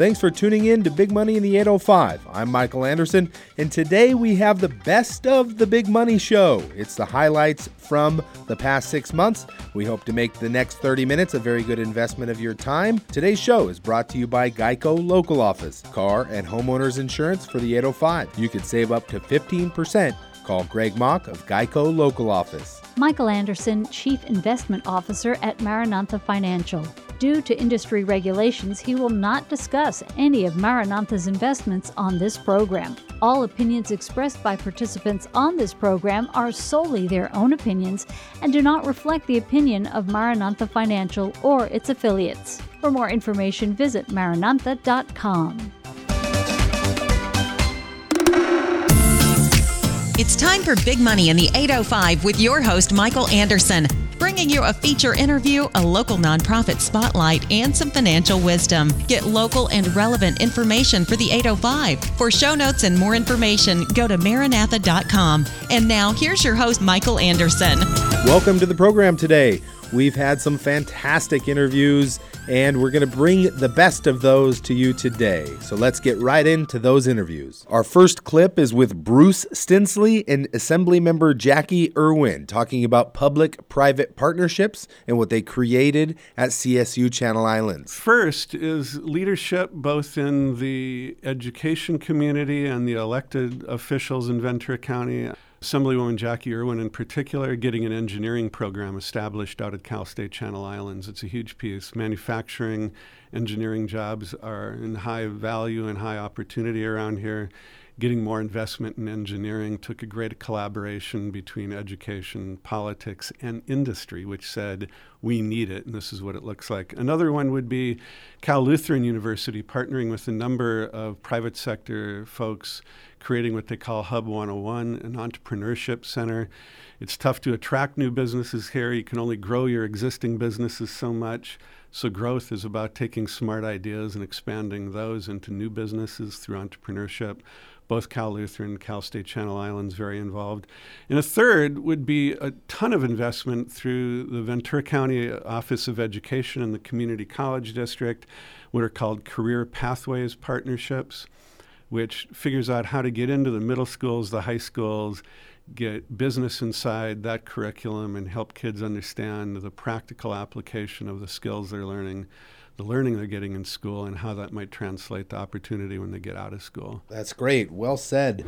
Thanks for tuning in to Big Money in the 805. I'm Michael Anderson, and today we have the best of the Big Money Show. It's the highlights from the past six months. We hope to make the next 30 minutes a very good investment of your time. Today's show is brought to you by Geico Local Office, car and homeowners insurance for the 805. You could save up to 15%. Call Greg Mock of Geico Local Office. Michael Anderson, Chief Investment Officer at Maranatha Financial. Due to industry regulations, he will not discuss any of Maranatha's investments on this program. All opinions expressed by participants on this program are solely their own opinions and do not reflect the opinion of Maranatha Financial or its affiliates. For more information, visit maranatha.com. It's time for Big Money in the 805 with your host, Michael Anderson bringing you a feature interview, a local nonprofit spotlight, and some financial wisdom. Get local and relevant information for the 805. For show notes and more information, go to maranatha.com. And now, here's your host, Michael Anderson. Welcome to the program today. We've had some fantastic interviews, and we're going to bring the best of those to you today. So let's get right into those interviews. Our first clip is with Bruce Stenslie and Assemblymember Jacqui Irwin talking about public private partnerships and what they created at CSU Channel Islands. First is leadership both in the education community and the elected officials in Ventura County. Assemblywoman Jacqui Irwin, in particular, getting an engineering program established out at Cal State Channel Islands. It's a huge piece. Manufacturing, engineering jobs are in high value and high opportunity around here getting more investment in engineering took a great collaboration between education, politics, and industry, which said, we need it, and this is what it looks like. Another one would be Cal Lutheran University partnering with a number of private sector folks, creating what they call Hub 101, an entrepreneurship center. It's tough to attract new businesses here. You can only grow your existing businesses so much. So, growth is about taking smart ideas and expanding those into new businesses through entrepreneurship both Cal Lutheran and Cal State Channel Islands very involved. And a third would be a ton of investment through the Ventura County Office of Education and the Community College District, what are called career pathways partnerships, which figures out how to get into the middle schools, the high schools, get business inside that curriculum and help kids understand the practical application of the skills they're learning the learning they're getting in school and how that might translate to opportunity when they get out of school. That's great. Well said.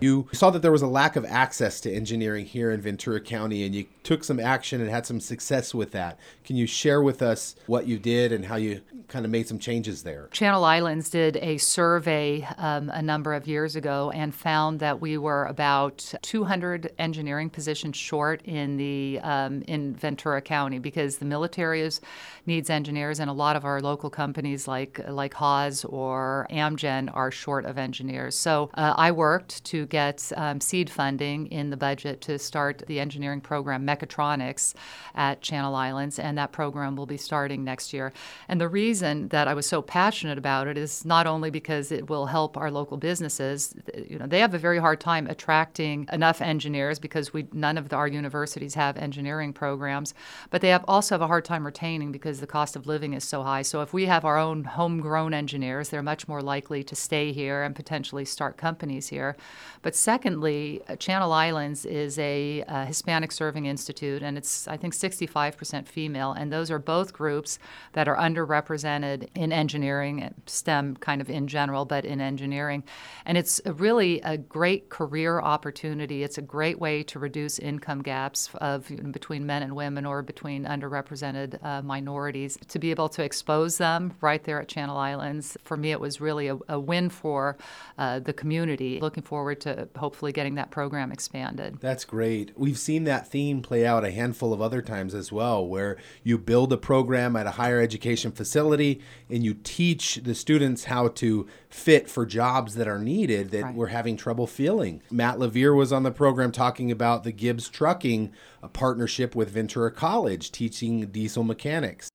You saw that there was a lack of access to engineering here in Ventura County and you took some action and had some success with that. Can you share with us what you did and how you kind of made some changes there? Channel Islands did a survey um, a number of years ago and found that we were about 200 engineering positions short in the um, in Ventura County because the military is, needs engineers and a lot of our our local companies like like Haas or Amgen are short of engineers. So uh, I worked to get um, seed funding in the budget to start the engineering program Mechatronics at Channel Islands, and that program will be starting next year. And the reason that I was so passionate about it is not only because it will help our local businesses. You know, they have a very hard time attracting enough engineers because we none of the, our universities have engineering programs, but they have also have a hard time retaining because the cost of living is so high. So if we have our own homegrown engineers, they're much more likely to stay here and potentially start companies here. But secondly, uh, Channel Islands is a uh, Hispanic serving institute, and it's I think 65% female, and those are both groups that are underrepresented in engineering, STEM kind of in general, but in engineering, and it's really a great career opportunity. It's a great way to reduce income gaps of between men and women or between underrepresented uh, minorities to be able to expose them right there at Channel Islands. For me, it was really a, a win for uh, the community. Looking forward to hopefully getting that program expanded. That's great. We've seen that theme play out a handful of other times as well, where you build a program at a higher education facility and you teach the students how to fit for jobs that are needed that right. we're having trouble filling. Matt LaVere was on the program talking about the Gibbs Trucking, a partnership with Ventura College, teaching diesel mechanics.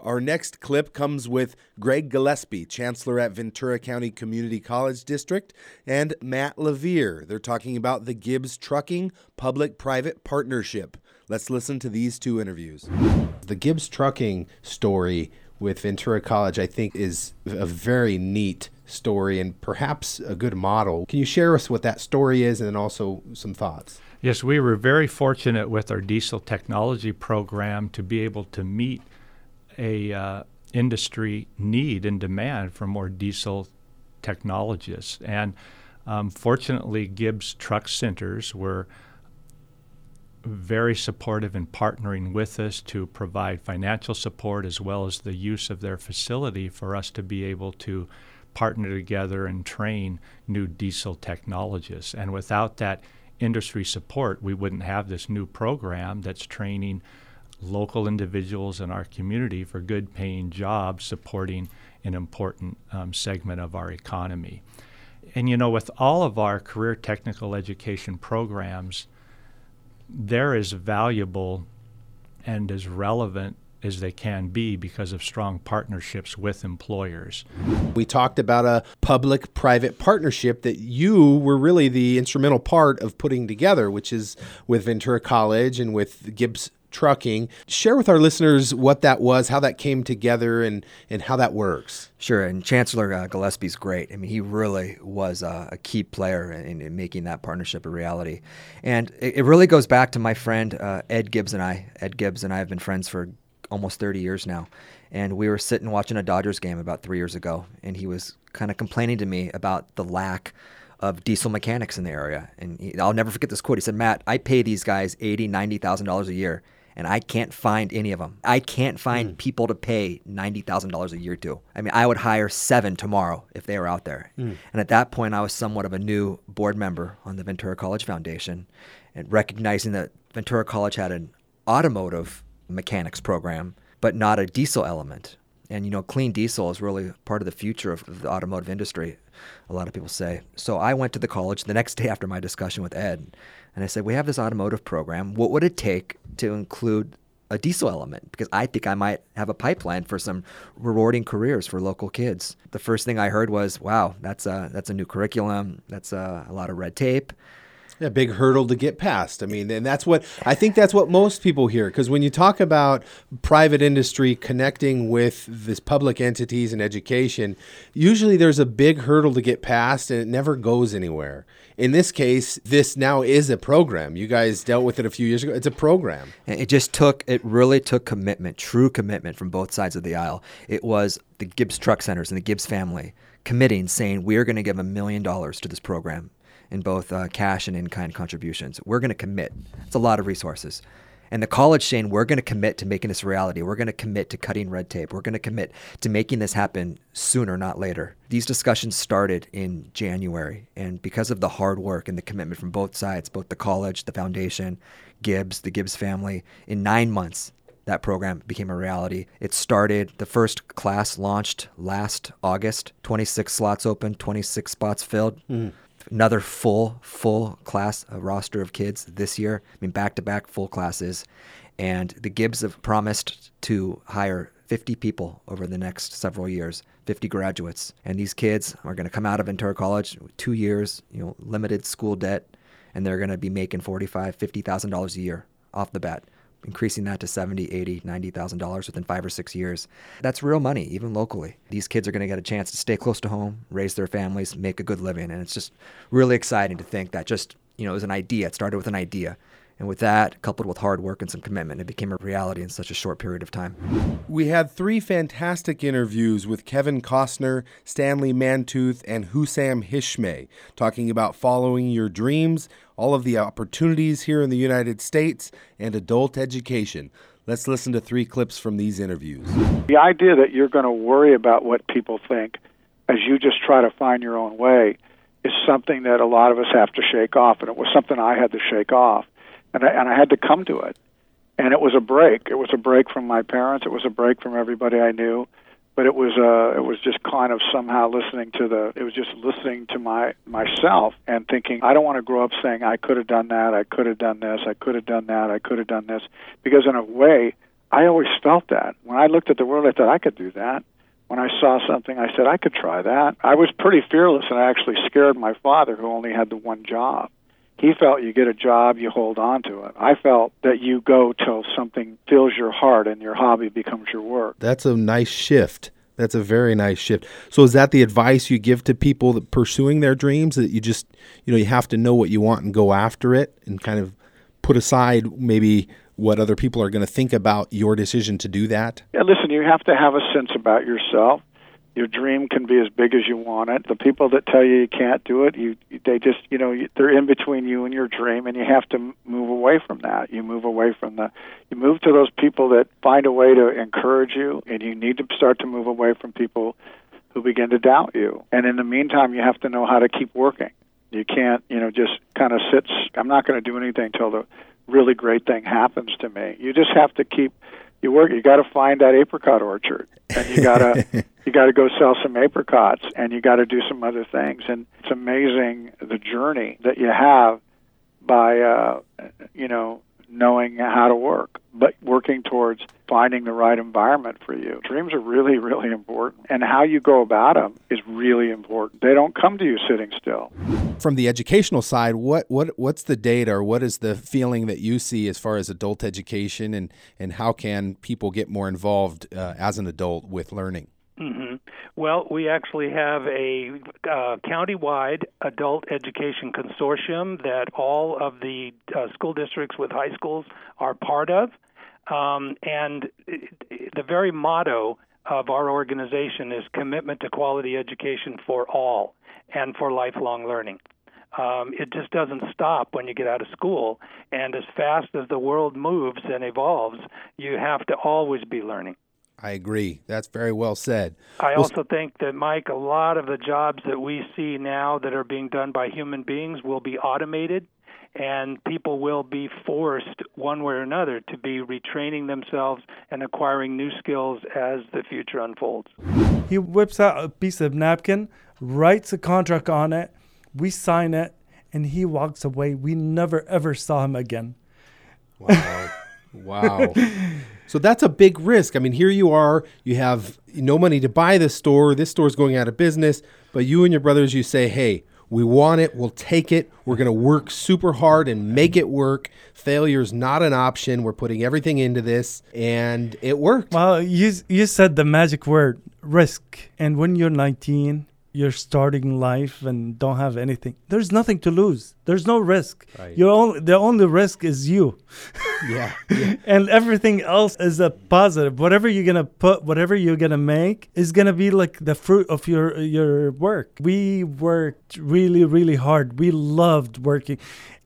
Our next clip comes with Greg Gillespie, Chancellor at Ventura County Community College District, and Matt LaVere. They're talking about the Gibbs Trucking Public Private Partnership. Let's listen to these two interviews. The Gibbs Trucking story with Ventura College, I think is a very neat story and perhaps a good model. Can you share us what that story is and then also some thoughts? Yes, we were very fortunate with our diesel technology program to be able to meet a uh, industry need and demand for more diesel technologists. And um, fortunately, Gibbs Truck Centers were very supportive in partnering with us to provide financial support as well as the use of their facility for us to be able to partner together and train new diesel technologists. And without that industry support, we wouldn't have this new program that's training local individuals in our community for good paying jobs supporting an important um, segment of our economy. And you know, with all of our career technical education programs, they're as valuable and as relevant as they can be because of strong partnerships with employers. We talked about a public private partnership that you were really the instrumental part of putting together, which is with Ventura College and with Gibbs Trucking. Share with our listeners what that was, how that came together, and, and how that works. Sure, and Chancellor uh, Gillespie's great. I mean, he really was uh, a key player in, in, making that partnership a reality. And it, it really goes back to my friend uh, Ed Gibbs and I. Ed Gibbs and I have been friends for almost 30 years now. And we were sitting watching a Dodgers game about three years ago, and he was kind of complaining to me about the lack of diesel mechanics in the area. And he, I'll never forget this quote. He said, Matt, I pay these guys $80,000, $90,000 a year, and I can't find any of them. I can't find mm. people to pay $90,000 a year to. I mean, I would hire seven tomorrow if they were out there. Mm. And at that point, I was somewhat of a new board member on the Ventura College Foundation and recognizing that Ventura College had an automotive mechanics program, but not a diesel element. And you know, clean diesel is really part of the future of, of the automotive industry. A lot of people say. So I went to the college the next day after my discussion with Ed, and I said, "We have this automotive program. What would it take to include a diesel element because I think I might have a pipeline for some rewarding careers for local kids. The first thing I heard was, "Wow, that's a that's a new curriculum. That's a, a lot of red tape." A big hurdle to get past. I mean, and that's what I think that's what most people hear because when you talk about private industry connecting with this public entities and education, usually there's a big hurdle to get past and it never goes anywhere. In this case, this now is a program. You guys dealt with it a few years ago. It's a program. It just took it really took commitment, true commitment from both sides of the aisle. It was the Gibbs Truck Centers and the Gibbs family committing saying we are going to give a million dollars to this program in both uh, cash and in kind contributions. We're going to commit. It's a lot of resources. And the college saying, we're going to commit to making this reality. We're going to commit to cutting red tape. We're going to commit to making this happen sooner, not later. These discussions started in January. And because of the hard work and the commitment from both sides, both the college, the foundation, Gibbs, the Gibbs family, in nine months, that program became a reality. It started, the first class launched last August, 26 slots open, 26 spots filled. Mm another full full class uh, roster of kids this year. I mean, back to back full classes, and the Gibbs have promised to hire 50 people over the next several years, 50 graduates, and these kids are going to come out of Ventura College two years, you know, limited school debt, and they're going to be making 45, 50 thousand dollars a year off the bat increasing that to 70 80 90000 dollars within five or six years. That's real money even locally. These kids are going to get a chance to stay close to home raise their families make a good living and it's just really exciting to think that just you know it was an idea. It started with an idea and with that, coupled with hard work and some commitment, it became a reality in such a short period of time. We had three fantastic interviews with Kevin Costner, Stanley Mantooth, and Husam Hishmeh, talking about following your dreams, all of the opportunities here in the United States, and adult education. Let's listen to three clips from these interviews. The idea that you're going to worry about what people think as you just try to find your own way is something that a lot of us have to shake off, and it was something I had to shake off and I, and I had to come to it. And it was a break. It was a break from my parents. It was a break from everybody I knew. But it was uh, it was just kind of somehow listening to the. It was just listening to my myself and thinking I don't want to grow up saying I could have done that. I could have done this. I could have done that. I could have done this. Because in a way, I always felt that when I looked at the world, I thought I could do that. When I saw something, I said I could try that. I was pretty fearless, and I actually scared my father, who only had the one job He felt you get a job, you hold on to it. I felt that you go till something fills your heart and your hobby becomes your work. That's a nice shift. That's a very nice shift. So is that the advice you give to people that pursuing their dreams that you just, you know, you have to know what you want and go after it and kind of put aside maybe what other people are going to think about your decision to do that? Yeah, listen, you have to have a sense about yourself. Your dream can be as big as you want it. The people that tell you you can't do it, you they just you know they're in between you and your dream, and you have to move away from that. You move away from the, you move to those people that find a way to encourage you, and you need to start to move away from people who begin to doubt you. And in the meantime, you have to know how to keep working. You can't you know just kind of sit. I'm not going to do anything until the really great thing happens to me. You just have to keep you work you got to find that apricot orchard and you got to you got to go sell some apricots and you got to do some other things. And it's amazing the journey that you have by uh you know knowing how to work but working towards finding the right environment for you. Dreams are really really important and how you go about them is really important. They don't come to you sitting still. From the educational side, what what what's the data or what is the feeling that you see as far as adult education and and how can people get more involved uh, as an adult with learning? Mm-hmm. Well, we actually have a uh, county-wide adult education consortium that all of the uh, school districts with high schools are part of, um, and the very motto of our organization is commitment to quality education for all and for lifelong learning. Um, it just doesn't stop when you get out of school. And as fast as the world moves and evolves, you have to always be learning. I agree. That's very well said. I well, also think that, Mike, a lot of the jobs that we see now that are being done by human beings will be automated, and people will be forced, one way or another, to be retraining themselves and acquiring new skills as the future unfolds. He whips out a piece of napkin writes a contract on it, we sign it, and he walks away. We never ever saw him again. Wow. wow. So that's a big risk. I mean, here you are, you have no money to buy this store, this store's going out of business, but you and your brothers, you say, hey, we want it, we'll take it, we're going to work super hard and make it work. Failure's not an option. We're putting everything into this, and it worked. Well, you, you said the magic word risk. And when you're 19, you're starting life and don't have anything. There's nothing to lose. There's no risk. Right. Your only the only risk is you. yeah, yeah. and everything else is a positive. Whatever you're gonna put, whatever you're gonna make, is gonna be like the fruit of your your work. We worked really, really hard. We loved working.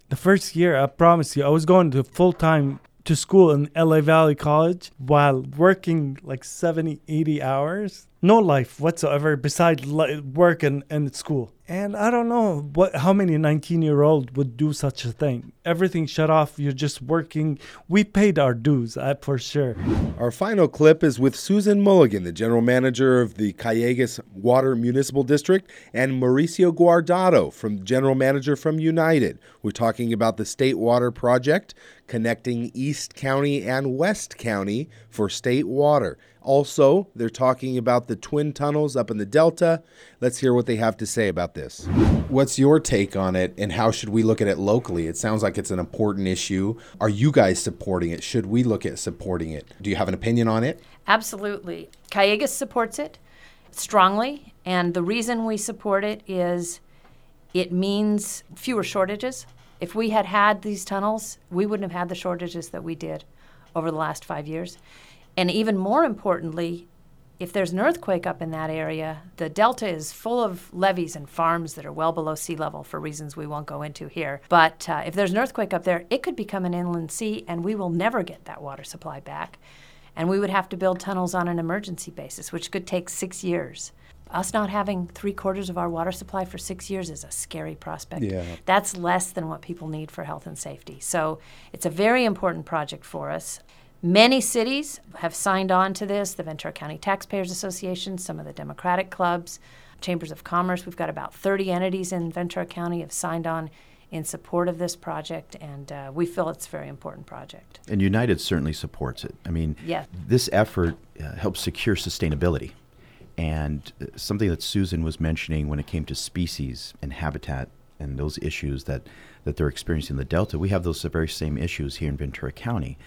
The first year, I promise you, I was going to full time to school in LA Valley College while working like 70, 80 hours no life whatsoever besides li- work and, and school. And I don't know what how many 19 year old would do such a thing. Everything shut off. You're just working. We paid our dues, uh, for sure. Our final clip is with Susan Mulligan, the general manager of the Calleguas Water Municipal District, and Mauricio Guardado, from general manager from United. We're talking about the State Water Project connecting East County and West County for state water. Also, they're talking about the twin tunnels up in the Delta. Let's hear what they have to say about this. What's your take on it, and how should we look at it locally? It sounds like it's an important issue. Are you guys supporting it? Should we look at supporting it? Do you have an opinion on it? Absolutely. Calleguas supports it strongly, and the reason we support it is it means fewer shortages. If we had had these tunnels, we wouldn't have had the shortages that we did over the last five years. And even more importantly, if there's an earthquake up in that area, the delta is full of levees and farms that are well below sea level for reasons we won't go into here. But uh, if there's an earthquake up there, it could become an inland sea, and we will never get that water supply back. And we would have to build tunnels on an emergency basis, which could take six years. Us not having three quarters of our water supply for six years is a scary prospect. Yeah. That's less than what people need for health and safety. So it's a very important project for us. Many cities have signed on to this the Ventura County Taxpayers Association, some of the Democratic clubs, chambers of commerce. We've got about 30 entities in Ventura County have signed on in support of this project, and uh, we feel it's a very important project. And United certainly supports it. I mean, yeah. this effort uh, helps secure sustainability. And uh, something that Susan was mentioning when it came to species and habitat and those issues that, that they're experiencing in the Delta, we have those very same issues here in Ventura County.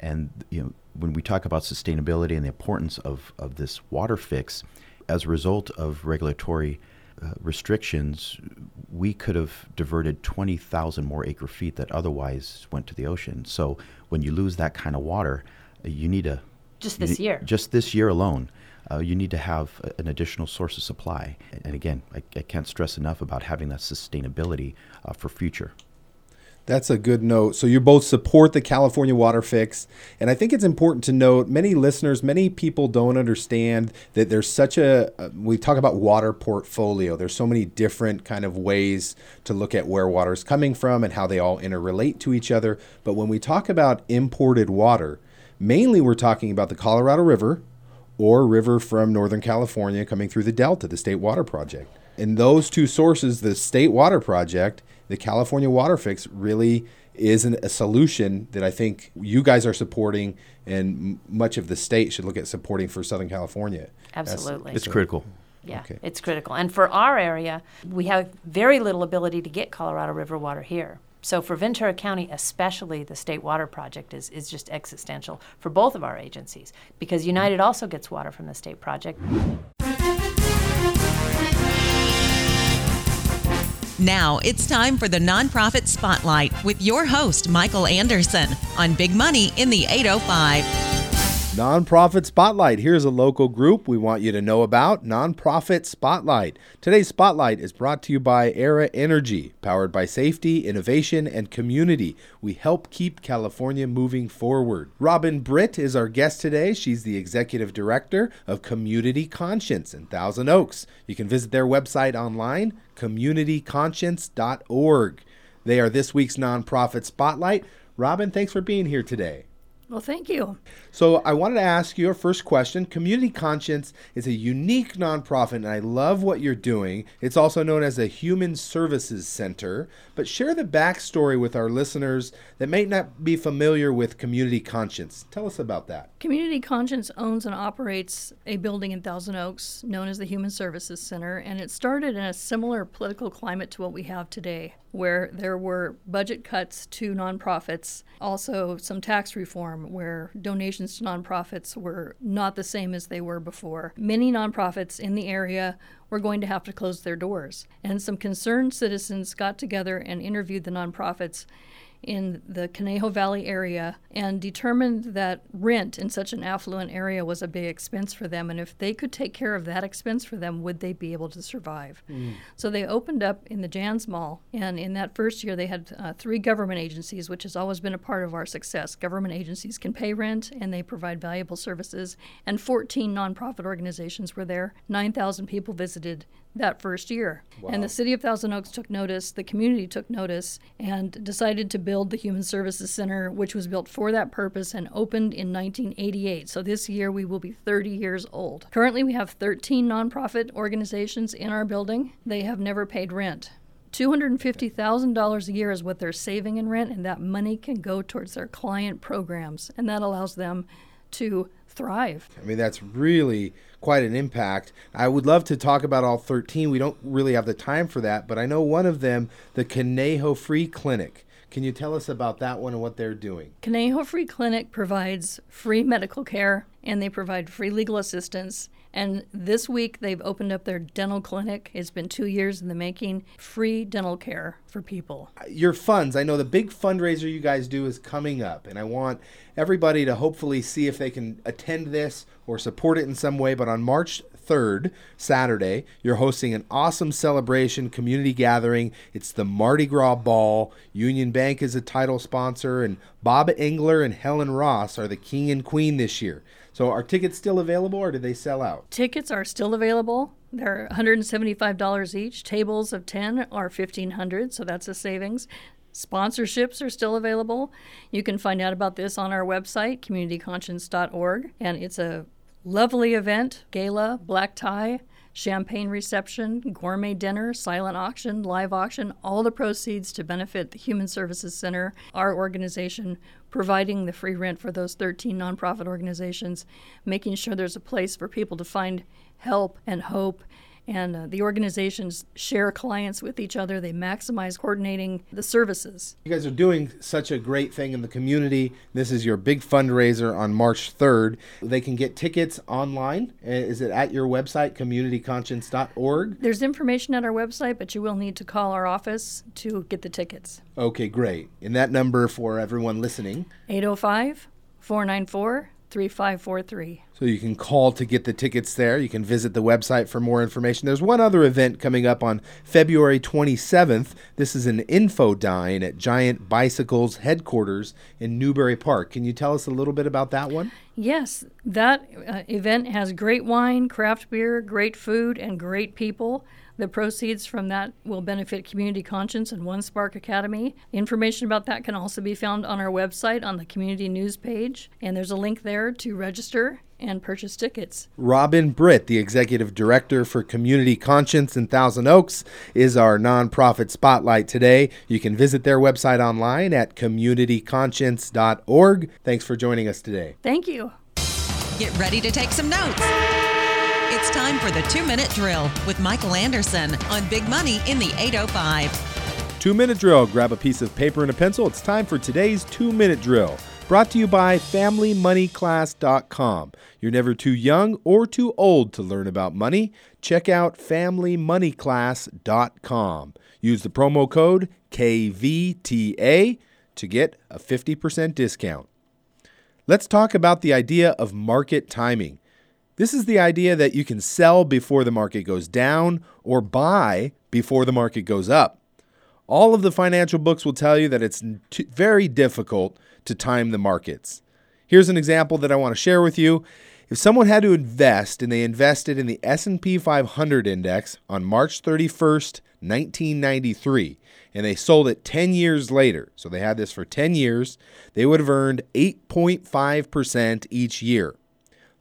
And you know, when we talk about sustainability and the importance of, of this water fix, as a result of regulatory uh, restrictions, we could have diverted 20,000 more acre feet that otherwise went to the ocean. So when you lose that kind of water, you need a just this year. Just this year alone, uh, you need to have an additional source of supply. And again, I, I, can't stress enough about having that sustainability uh, for future. That's a good note. So you both support the California water fix. And I think it's important to note many listeners, many people don't understand that there's such a, uh, we talk about water portfolio. There's so many different kind of ways to look at where water is coming from and how they all interrelate to each other. But when we talk about imported water, mainly we're talking about the Colorado River or river from Northern California coming through the Delta, the State Water Project. And those two sources, the State Water Project the California Water Fix really is an, a solution that I think you guys are supporting, and m- much of the state should look at supporting for Southern California. Absolutely, it's critical. Yeah, okay. it's critical. And for our area, we have very little ability to get Colorado River water here. So for Ventura County, especially, the State Water Project is, is just existential for both of our agencies because mm-hmm. United also gets water from the state project. Now it's time for the Nonprofit Spotlight with your host, Michael Anderson, on Big Money in the 805. Nonprofit Spotlight. Here's a local group we want you to know about Nonprofit Spotlight. Today's Spotlight is brought to you by Aera Energy, powered by safety, innovation, and community. We help keep California moving forward. Robin Britt is our guest today. She's the executive director of Community Conscience in Thousand Oaks. You can visit their website online, communityconscience.org. They are this week's Nonprofit Spotlight. Robin, thanks for being here today. Well, thank you. So, I wanted to ask you a first question. Community Conscience is a unique nonprofit, and I love what you're doing. It's also known as a Human Services Center. But share the backstory with our listeners that may not be familiar with Community Conscience. Tell us about that. Community Conscience owns and operates a building in Thousand Oaks known as the Human Services Center, and it started in a similar political climate to what we have today where there were budget cuts to nonprofits, also some tax reform where donations to nonprofits were not the same as they were before. Many nonprofits in the area were going to have to close their doors. And some concerned citizens got together and interviewed the nonprofits in the Conejo Valley area and determined that rent in such an affluent area was a big expense for them. And if they could take care of that expense for them, would they be able to survive? Mm. So they opened up in the Janss Mall. And in that first year, they had uh, three government agencies, which has always been a part of our success. Government agencies can pay rent and they provide valuable services. And 14 nonprofit organizations were there. 9,000 people visited that first year. Wow. And the city of Thousand Oaks took notice, the community took notice, and decided to build the Human Services Center, which was built for that purpose and opened in 1988. So this year we will be 30 years old. Currently, we have 13 nonprofit organizations in our building. They have never paid rent. $250,000 a year is what they're saving in rent, and that money can go towards their client programs, and that allows them to thrive. I mean, that's really quite an impact. I would love to talk about all 13. We don't really have the time for that, but I know one of them, the Conejo Free Clinic. Can you tell us about that one and what they're doing? Conejo Free Clinic provides free medical care and they provide free legal assistance. And this week they've opened up their dental clinic. It's been two years in the making. Free dental care for people. Your funds, I know the big fundraiser you guys do is coming up, and I want everybody to hopefully see if they can attend this or support it in some way. But on March 3rd, Saturday, you're hosting an awesome celebration, community gathering. It's the Mardi Gras Ball. Union Bank is a title sponsor, and Bob Engler and Helen Ross are the king and queen this year. So are tickets still available or did they sell out? Tickets are still available. They're $175 each. Tables of 10 are 1500 so that's a savings. Sponsorships are still available. You can find out about this on our website, communityconscience.org. And it's a lovely event gala, black tie, champagne reception, gourmet dinner, silent auction, live auction, all the proceeds to benefit the Human Services Center, our organization, providing the free rent for those 13 nonprofit organizations, making sure there's a place for people to find help and hope And uh, the organizations share clients with each other, they maximize coordinating the services. You guys are doing such a great thing in the community. This is your big fundraiser on March 3rd. They can get tickets online. Uh, Is it at your website, communityconscience.org? There's information at our website, but you will need to call our office to get the tickets. Okay, great. And that number for everyone listening. 805 494 3543. So you can call to get the tickets there. You can visit the website for more information. There's one other event coming up on February 27th. This is an info dine at Giant Bicycles headquarters in Newbury Park. Can you tell us a little bit about that one? Yes, that uh, event has great wine, craft beer, great food, and great people. The proceeds from that will benefit Community Conscience and One Spark Academy. Information about that can also be found on our website on the community news page, and there's a link there to register and purchase tickets. Robin Britt, the executive director for Community Conscience in Thousand Oaks, is our nonprofit spotlight today. You can visit their website online at communityconscience.org. Thanks for joining us today. Thank you. Get ready to take some notes. It's time for the two minute drill with Michael Anderson on Big Money in the 805. Two minute drill. Grab a piece of paper and a pencil. It's time for today's two minute drill. Brought to you by FamilyMoneyClass.com. You're never too young or too old to learn about money. Check out FamilyMoneyClass.com. Use the promo code KVTA to get a 50% discount. Let's talk about the idea of market timing. This is the idea that you can sell before the market goes down or buy before the market goes up. All of the financial books will tell you that it's t- very difficult to time the markets. Here's an example that I want to share with you. If someone had to invest and they invested in the S&P 500 index on March 31st, 1993, and they sold it 10 years later, so they had this for 10 years, they would have earned 8.5% each year.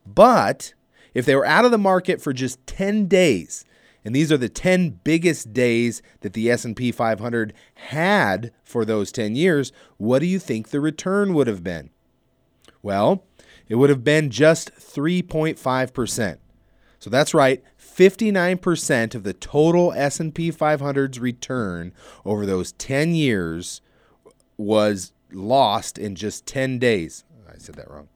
But if they were out of the market for just 10 days, and these are the 10 biggest days that the S&P 500 had for those 10 years, what do you think the return would have been? Well, it would have been just 3.5%. So that's right, 59% of the total S&P 500's return over those 10 years was lost in just 10 days. I said that wrong.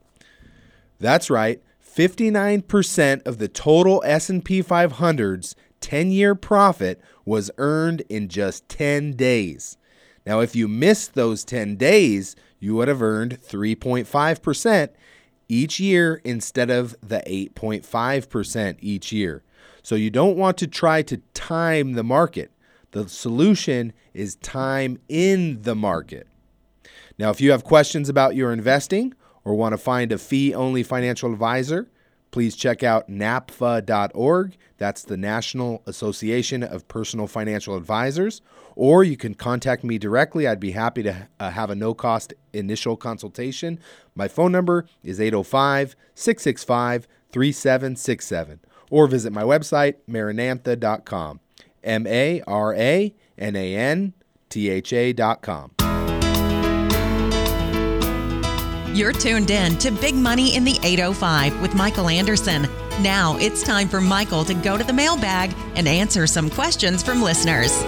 That's right, 59% of the total S&P 500's 10-year profit was earned in just 10 days. Now, if you missed those 10 days, you would have earned 3.5% each year instead of the 8.5% each year. So you don't want to try to time the market. The solution is time in the market. Now, if you have questions about your investing or want to find a fee only financial advisor, please check out NAPFA.org. That's the National Association of Personal Financial Advisors. Or you can contact me directly. I'd be happy to uh, have a no cost initial consultation. My phone number is 805 665 3767. Or visit my website, maranantha.com. M A R A N A N T H A.com. You're tuned in to Big Money in the 805 with Michael Anderson. Now it's time for Michael to go to the mailbag and answer some questions from listeners.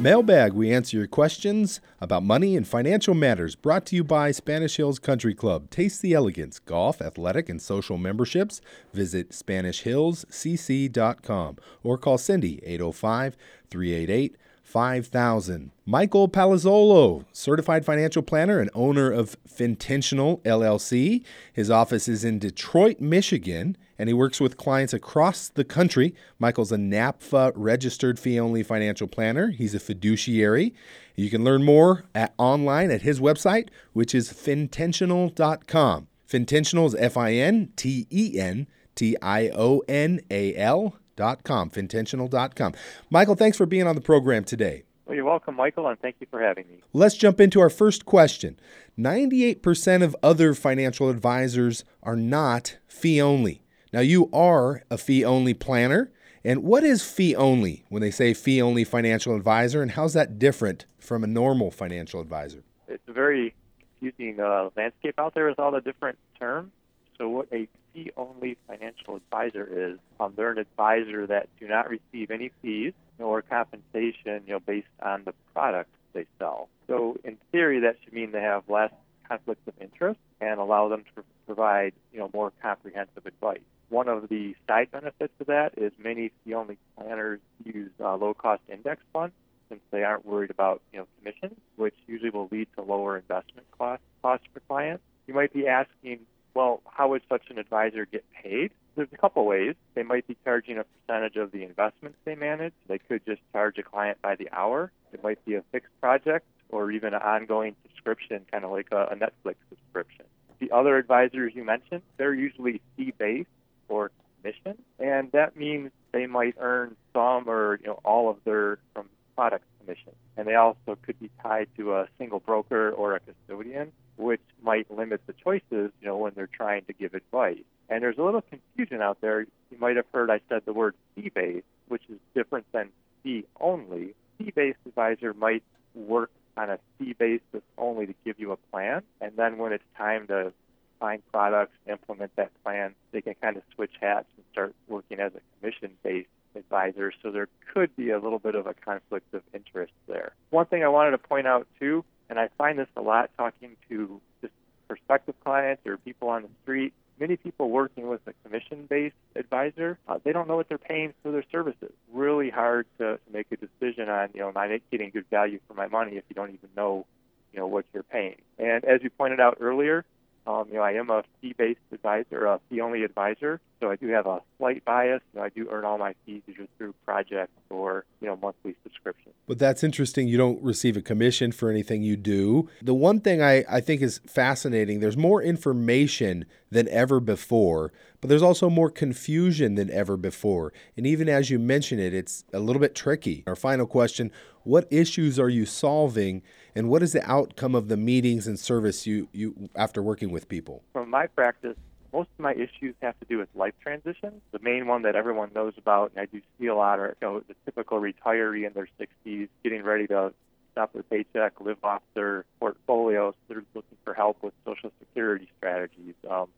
Mailbag, we answer your questions about money and financial matters. Brought to you by Spanish Hills Country Club. Taste the elegance, golf, athletic, and social memberships. Visit SpanishHillsCC.com or call Cindy 805 388 5000. Michael Palazzolo, certified financial planner and owner of Fintentional LLC. His office is in Detroit, Michigan, and he works with clients across the country. Michael's a NAPFA registered fee only financial planner. He's a fiduciary. You can learn more at online at his website, which is fintentional.com. Fintentional is F I N T E N T I O N A L dot com, fintentional.com. Michael, thanks for being on the program today. Well, you're welcome, Michael, and thank you for having me. Let's jump into our first question. 98% of other financial advisors are not fee only. Now, you are a fee only planner. And what is fee only when they say fee only financial advisor, and how's that different from a normal financial advisor? It's a very confusing uh, landscape out there with all the different terms. So, what a fee only financial advisor is, um, they're an advisor that do not receive any fees nor compensation you know, based on the products they sell. So, in theory, that should mean they have less conflicts of interest and allow them to provide you know, more comprehensive advice. One of the side benefits of that is many fee only planners use uh, low cost index funds since they aren't worried about you know commissions, which usually will lead to lower investment costs costs for clients. You might be asking, well, how would such an advisor get paid? There's a couple ways. They might be charging a percentage of the investments they manage. They could just charge a client by the hour. It might be a fixed project or even an ongoing subscription, kind of like a, a Netflix subscription. The other advisors you mentioned, they're usually fee based or commission, and that means they might earn some or you know all of their from product commission. And they also could be tied to a single broker or a custodian, which might limit the choices, you know, when they're trying to give advice. And there's a little confusion out there. You might have heard I said the word fee-based, which is different than fee only. Fee-based advisor might work on a fee basis only to give you a plan, and then when it's time to find products, implement that plan, they can kind of switch hats and start working as a commission-based advisor, so there could be a little bit of a conflict of interest there. One thing I wanted to point out too, and I find this a lot talking to just prospective clients or people on the street, many people working with a commission-based advisor, uh, they don't know what they're paying for their services. Really hard to, to make a decision on, you know, am I getting good value for my money if you don't even know, you know, what you're paying. And as you pointed out earlier, um, you know, I am a fee-based advisor, a fee-only advisor, so I do have a slight bias. You know, I do earn all my fees either through projects or you know monthly subscriptions. But that's interesting. You don't receive a commission for anything you do. The one thing I, I think is fascinating. There's more information than ever before, but there's also more confusion than ever before. And even as you mention it, it's a little bit tricky. Our final question: What issues are you solving? And what is the outcome of the meetings and service you, you after working with people? From my practice, most of my issues have to do with life transitions. The main one that everyone knows about, and I do see a lot, are you know, the typical retiree in their 60s getting ready to stop their paycheck, live off their portfolios. They're looking for help with Social Security strategies, um,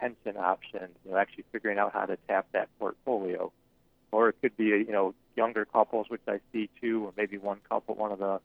pension options, you know, actually figuring out how to tap that portfolio. Or it could be, you know, younger couples, which I see too, or maybe one couple, one of the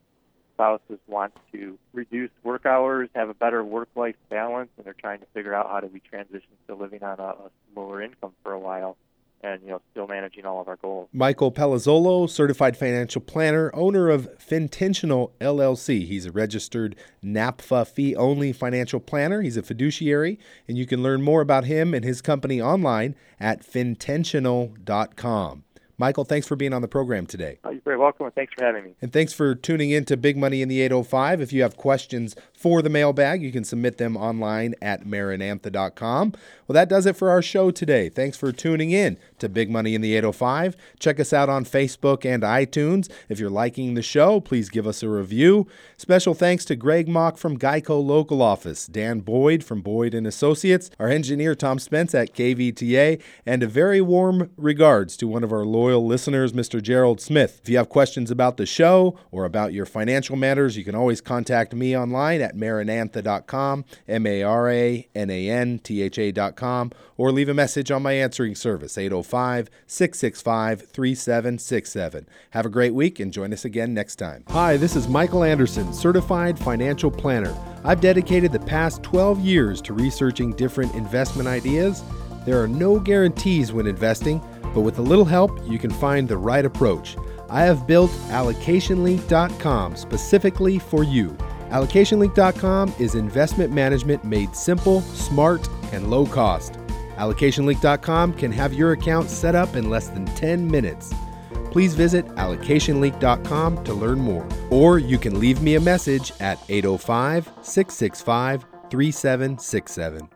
spouses want to reduce work hours, have a better work-life balance, and they're trying to figure out how do we transition to living on a, a lower income for a while and you know still managing all of our goals. Michael Palazzolo, certified financial planner, owner of Fintentional LLC. He's a registered NAPFA fee only financial planner. He's a fiduciary, and you can learn more about him and his company online at fintentional.com. Michael, thanks for being on the program today. Oh, you're very welcome, and thanks for having me. And thanks for tuning in to Big Money in the 805. If you have questions for the mailbag, you can submit them online at marinantha.com. Well, that does it for our show today. Thanks for tuning in to Big Money in the 805. Check us out on Facebook and iTunes. If you're liking the show, please give us a review. Special thanks to Greg Mock from Geico Local Office, Dan Boyd from Boyd and Associates, our engineer Tom Spence at KVTA, and a very warm regards to one of our loyal listeners, Mr. Gerald Smith. If you have questions about the show or about your financial matters, you can always contact me online at maranantha.com, M A R A N A N T H A.com, or leave a message on my answering service, 805 665 3767. Have a great week and join us again next time. Hi, this is Michael Anderson, certified financial planner. I've dedicated the past 12 years to researching different investment ideas. There are no guarantees when investing but with a little help, you can find the right approach. I have built allocationlink.com specifically for you. Allocationlink.com is investment management made simple, smart, and low cost. Allocationlink.com can have your account set up in less than 10 minutes. Please visit allocationlink.com to learn more, or you can leave me a message at 805 665 3767.